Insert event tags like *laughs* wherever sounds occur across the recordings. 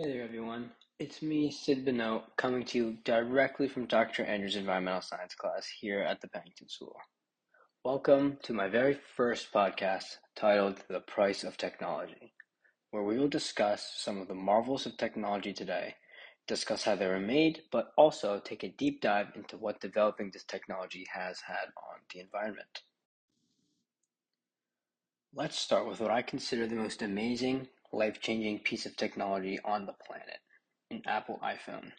Hey there, everyone. It's me, Sid Benoit, coming to you directly from Dr. Andrews' environmental science class here at the Pennington School. Welcome to my very first podcast titled The Price of Technology, where we will discuss some of the marvels of technology today, discuss how they were made, but also take a deep dive into what developing this technology has had on the environment. Let's start with what I consider the most amazing, life changing piece of technology on the planet an Apple iPhone.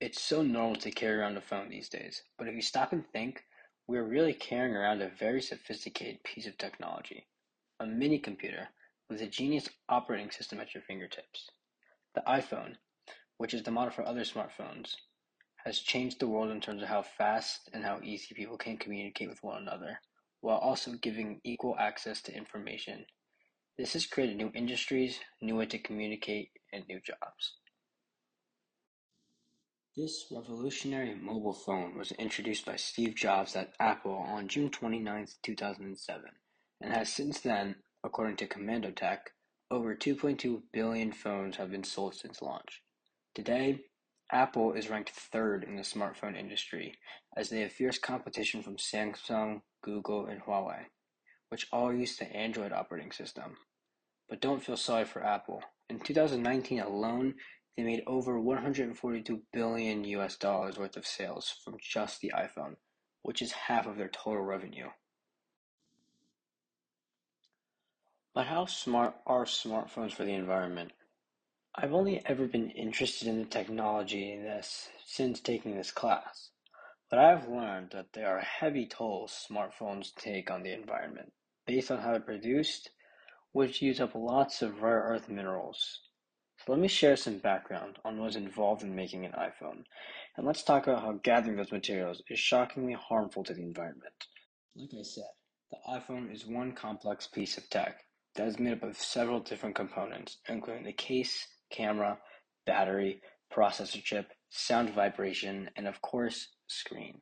It's so normal to carry around a phone these days, but if you stop and think, we're really carrying around a very sophisticated piece of technology a mini computer with a genius operating system at your fingertips. The iPhone, which is the model for other smartphones, has changed the world in terms of how fast and how easy people can communicate with one another while also giving equal access to information. This has created new industries, new way to communicate, and new jobs. This revolutionary mobile phone was introduced by Steve Jobs at Apple on June 29, 2007, and has since then, according to Commando Tech, over 2.2 billion phones have been sold since launch. Today, Apple is ranked third in the smartphone industry as they have fierce competition from Samsung, Google, and Huawei, which all use the Android operating system. But don't feel sorry for Apple. In 2019 alone, they made over 142 billion US dollars worth of sales from just the iPhone, which is half of their total revenue. But how smart are smartphones for the environment? I've only ever been interested in the technology in this since taking this class, but I've learned that there are heavy tolls smartphones take on the environment based on how they're produced, which use up lots of rare earth minerals. So let me share some background on what's involved in making an iPhone, and let's talk about how gathering those materials is shockingly harmful to the environment. Like I said, the iPhone is one complex piece of tech that is made up of several different components, including the case, camera, battery, processor chip, sound vibration, and of course, screen.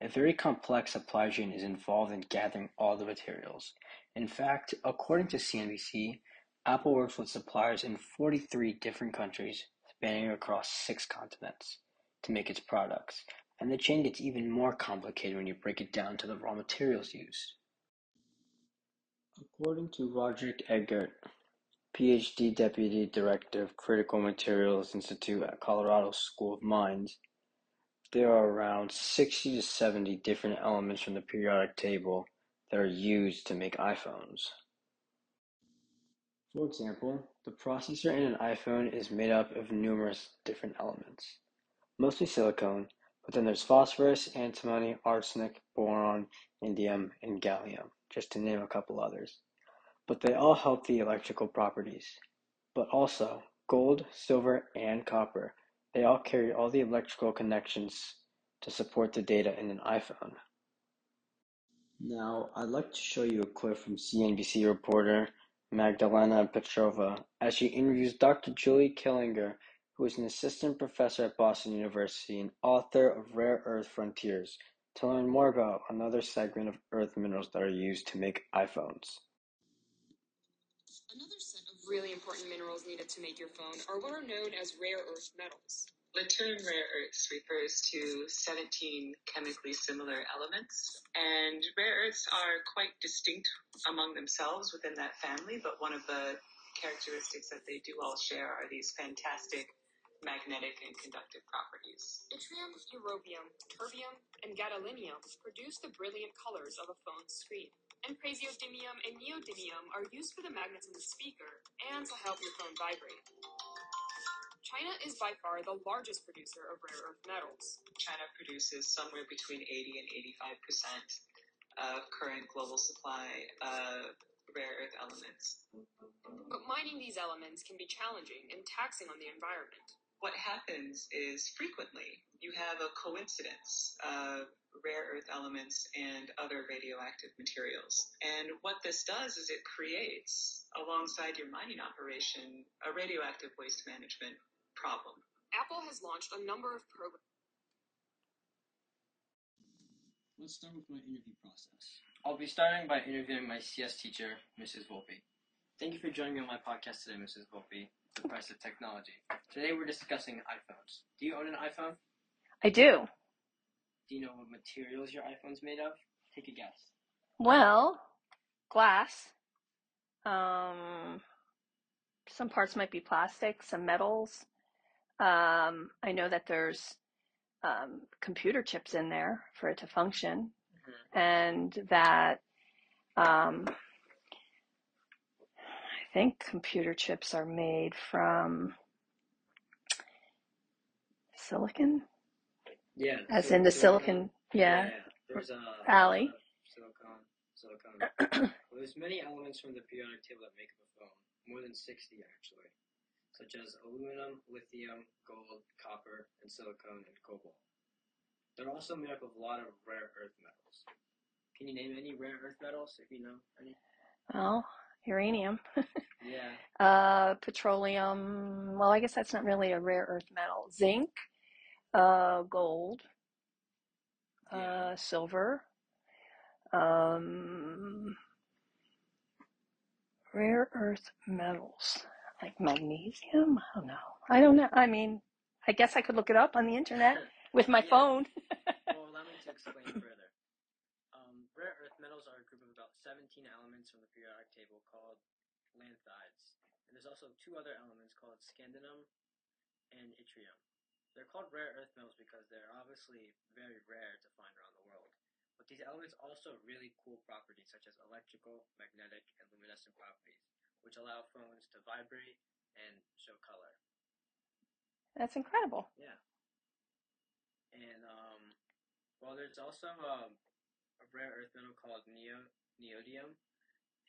A very complex supply chain is involved in gathering all the materials. In fact, according to CNBC, Apple works with suppliers in 43 different countries, spanning across six continents, to make its products, and the chain gets even more complicated when you break it down to the raw materials used. According to Roderick Eggert, PhD Deputy Director of Critical Materials Institute at Colorado School of Mines, there are around 60 to 70 different elements from the periodic table that are used to make iPhones. For example, the processor in an iPhone is made up of numerous different elements, mostly silicon, but then there's phosphorus, antimony, arsenic, boron, indium, and gallium, just to name a couple others but they all help the electrical properties. But also, gold, silver, and copper, they all carry all the electrical connections to support the data in an iPhone. Now, I'd like to show you a clip from CNBC reporter Magdalena Petrova as she interviews Dr. Julie Klinger, who is an assistant professor at Boston University and author of Rare Earth Frontiers, to learn more about another segment of earth minerals that are used to make iPhones. Another of really important minerals needed to make your phone are what are known as rare earth metals. The term rare earths refers to 17 chemically similar elements, and rare earths are quite distinct among themselves within that family, but one of the characteristics that they do all share are these fantastic magnetic and conductive properties. Yttrium, europium, terbium, and gadolinium produce the brilliant colors of a phone's screen praseodymium and neodymium are used for the magnets in the speaker and to help your phone vibrate. China is by far the largest producer of rare earth metals. China produces somewhere between 80 and 85 percent of current global supply of rare earth elements. But mining these elements can be challenging and taxing on the environment. What happens is frequently you have a coincidence of rare earth elements and other radioactive materials. And what this does is it creates, alongside your mining operation, a radioactive waste management problem. Apple has launched a number of programs. Let's start with my interview process. I'll be starting by interviewing my CS teacher, Mrs. Volpe. Thank you for joining me on my podcast today, Mrs. Volpe. The Price of Technology. Today we're discussing iPhones. Do you own an iPhone? I do. Do you know what materials your iPhone's made of? Take a guess. Well, glass. Um, some parts might be plastic, some metals. Um, I know that there's um, computer chips in there for it to function, Mm-hmm. and that um, think computer chips are made from silicon, Yeah. as in the silicon. Yeah. There's a Alley. Uh, silicon. Silicon. *clears throat* well, there's many elements from the periodic table that make up a phone. More than 60 actually, such as aluminum, lithium, gold, copper, and silicon and cobalt. They're also made up of a lot of rare earth metals. Can you name any rare earth metals if you know any? Well, uranium. Yeah. *laughs* Uh, petroleum. Well, I guess that's not really a rare earth metal. Zinc, uh, gold, Yeah. uh, silver, um, rare earth metals like magnesium. I don't know. I don't know. I mean, I guess I could look it up on the internet *laughs* with my Yeah. phone. *laughs* well, allow me to explain further. Um, rare earth metals are a group of about 17 elements from the periodic table called lanthanides. And there's also two other elements called scandium and yttrium. They're called rare earth metals because they're obviously very rare to find around the world. But these elements also have really cool properties such as electrical, magnetic, and luminescent properties, which allow phones to vibrate and show color. That's incredible. Yeah. And um, well, there's also um, a rare earth metal called neo neodymium.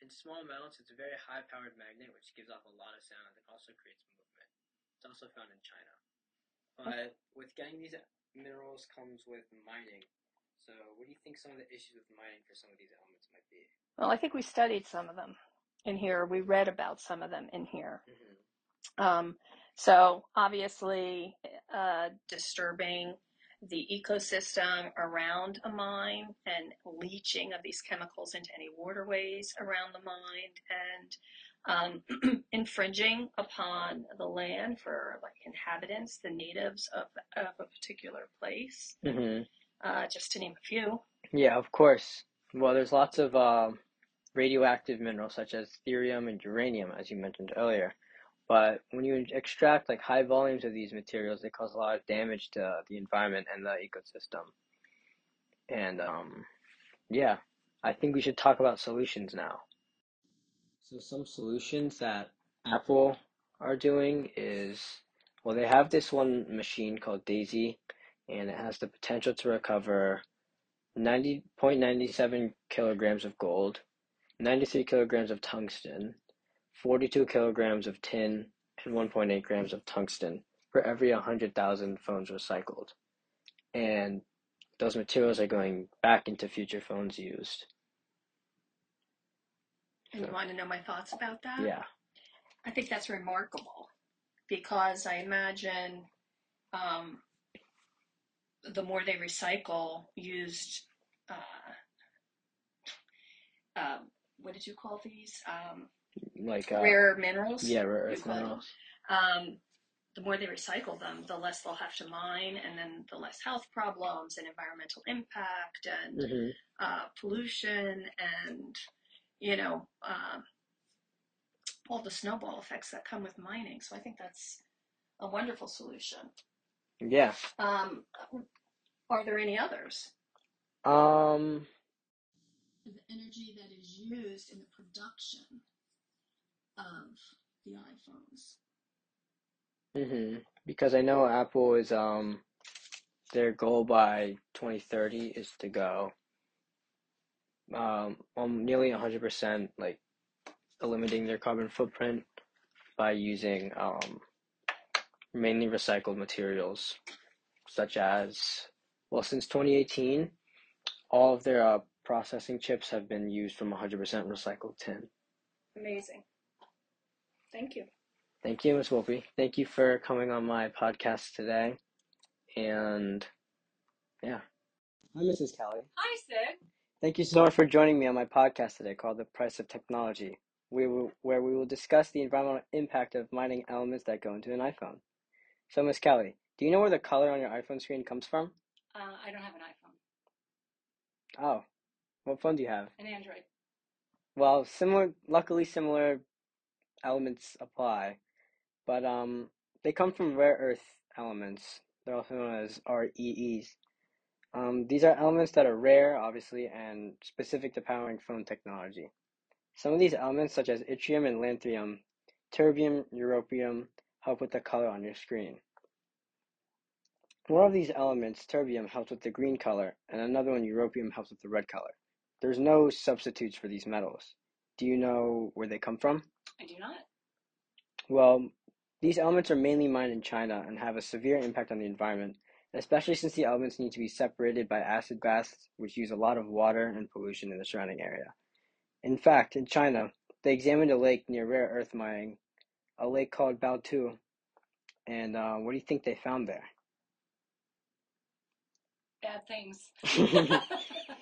In small amounts, it's a very high-powered magnet which gives off a lot of sound and also creates movement. It's also found in China. But with getting these minerals comes with mining. So, what do you think some of the issues with mining for some of these elements might be? Well, I think we studied some of them in here. We read about some of them in here. Mm-hmm. Um, so obviously, uh, disturbing the ecosystem around a mine and leaching of these chemicals into any waterways around the mine and um, *clears throat* infringing upon the land for like inhabitants, the natives of, of a particular place, Mm-hmm. uh, just to name a few. Yeah, of course. Well, there's lots of um, radioactive minerals such as thorium and uranium, as you mentioned earlier. But when you extract like high volumes of these materials, they cause a lot of damage to the environment and the ecosystem. And um, yeah, I think we should talk about solutions now. So some solutions that Apple are doing is, well, they have this one machine called Daisy, and it has the potential to recover 90.97 kilograms of gold, 93 kilograms of tungsten, 42 kilograms of tin, and 1.8 grams of tungsten for every 100,000 phones recycled. And those materials are going back into future phones used. And you want to know my thoughts about that? Yeah. I think that's remarkable because I imagine um, the more they recycle used, uh, uh, what did you call these? Um, Like, uh, rare minerals? yeah, rare earth minerals. Um, the more they recycle them, the less they'll have to mine, and then the less health problems and environmental impact and hmm uh, pollution and, you know, um, all the snowball effects that come with mining. So I think that's a wonderful solution. Yeah. Um, are there any others? Um, The energy that is used in the production of the iPhones. hmm Because I know Apple is um their goal by 2030 is to go um on nearly 100% like eliminating their carbon footprint by using um mainly recycled materials such as well since 2018 all of their uh, processing chips have been used from 100% recycled tin. Amazing. Thank you. Thank you, Ms. Volpe. Thank you for coming on my podcast today. And yeah. Hi, Mrs. Kelly. Hi, Sid. Thank you so much for joining me on my podcast today called The Price of Technology. we will, where we will discuss the environmental impact of mining elements that go into an iPhone. So, Miss Kelly, do you know where the color on your iPhone screen comes from? Uh, I don't have an iPhone, Oh, what phone do you have? an Android. Well, similar, luckily similar elements apply, but um, they come from rare earth elements. They're also known as REEs. Um, these are elements that are rare, obviously, and specific to powering phone technology. Some of these elements, such as yttrium and lanthanum, terbium, europium, help with the color on your screen. One of these elements, terbium, helps with the green color, and another one, europium, helps with the red color. There's no substitutes for these metals. Do you know where they come from? I do not. Well, these elements are mainly mined in China and have a severe impact on the environment, especially since the elements need to be separated by acid baths, which use a lot of water and pollution in the surrounding area. In fact, in China, they examined a lake near rare earth mining, a lake called Baotou, and uh, what do you think they found there? Bad things. *laughs* *laughs*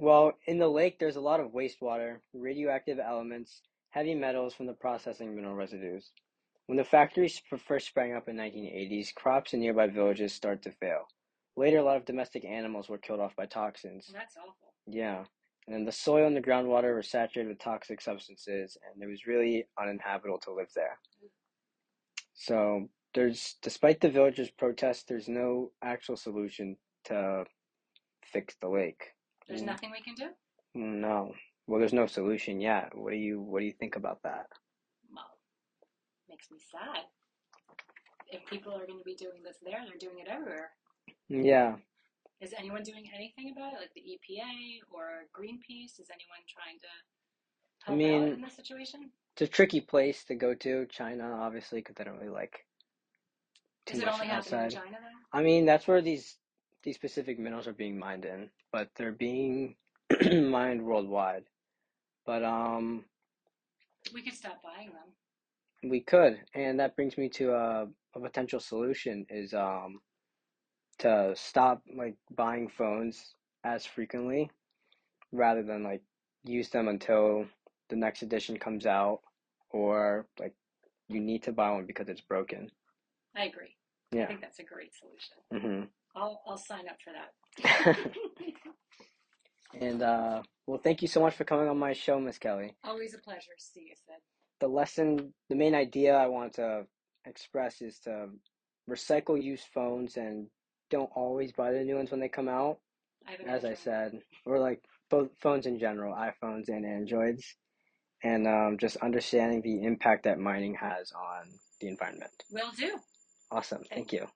Well, in the lake, there's a lot of wastewater, radioactive elements, heavy metals from the processing mineral residues. When the factories first sprang up in 1980s, crops in nearby villages started to fail. Later, a lot of domestic animals were killed off by toxins. That's awful. Yeah. And then the soil and the groundwater were saturated with toxic substances, and it was really uninhabitable to live there. So there's, despite the villagers' protests, there's no actual solution to fix the lake. There's Mm. nothing we can do. No. Well, there's no solution yet. What do you What do you think about that? Well, makes me sad. If people are going to be doing this there, they're doing it everywhere. Yeah. Is anyone doing anything about it, like the EPA or Greenpeace? Is anyone trying to I help mean- out in this situation? It's a tricky place to go to, China, obviously, because they don't really like too Is it only happening in China then? I mean, that's where these these specific minerals are being mined in, but they're being *clears throat* mined worldwide. But um, We could stop buying them. we could, and that brings me to a, a potential solution is um to stop like buying phones as frequently, rather than like use them until the next edition comes out, or like you need to buy one because it's broken. I agree. Yeah. I think that's a great solution. hmm I'll I'll sign up for that. *laughs* and uh, well, thank you so much for coming on my show, Miss Kelly. Always a pleasure. To see you, Sid. The lesson, the main idea I want to express is to recycle used phones and don't always buy the new ones when they come out. I As I said, or like both phones in general, iPhones and Androids, and um, just understanding the impact that mining has on the environment. Will do. Awesome, thank you.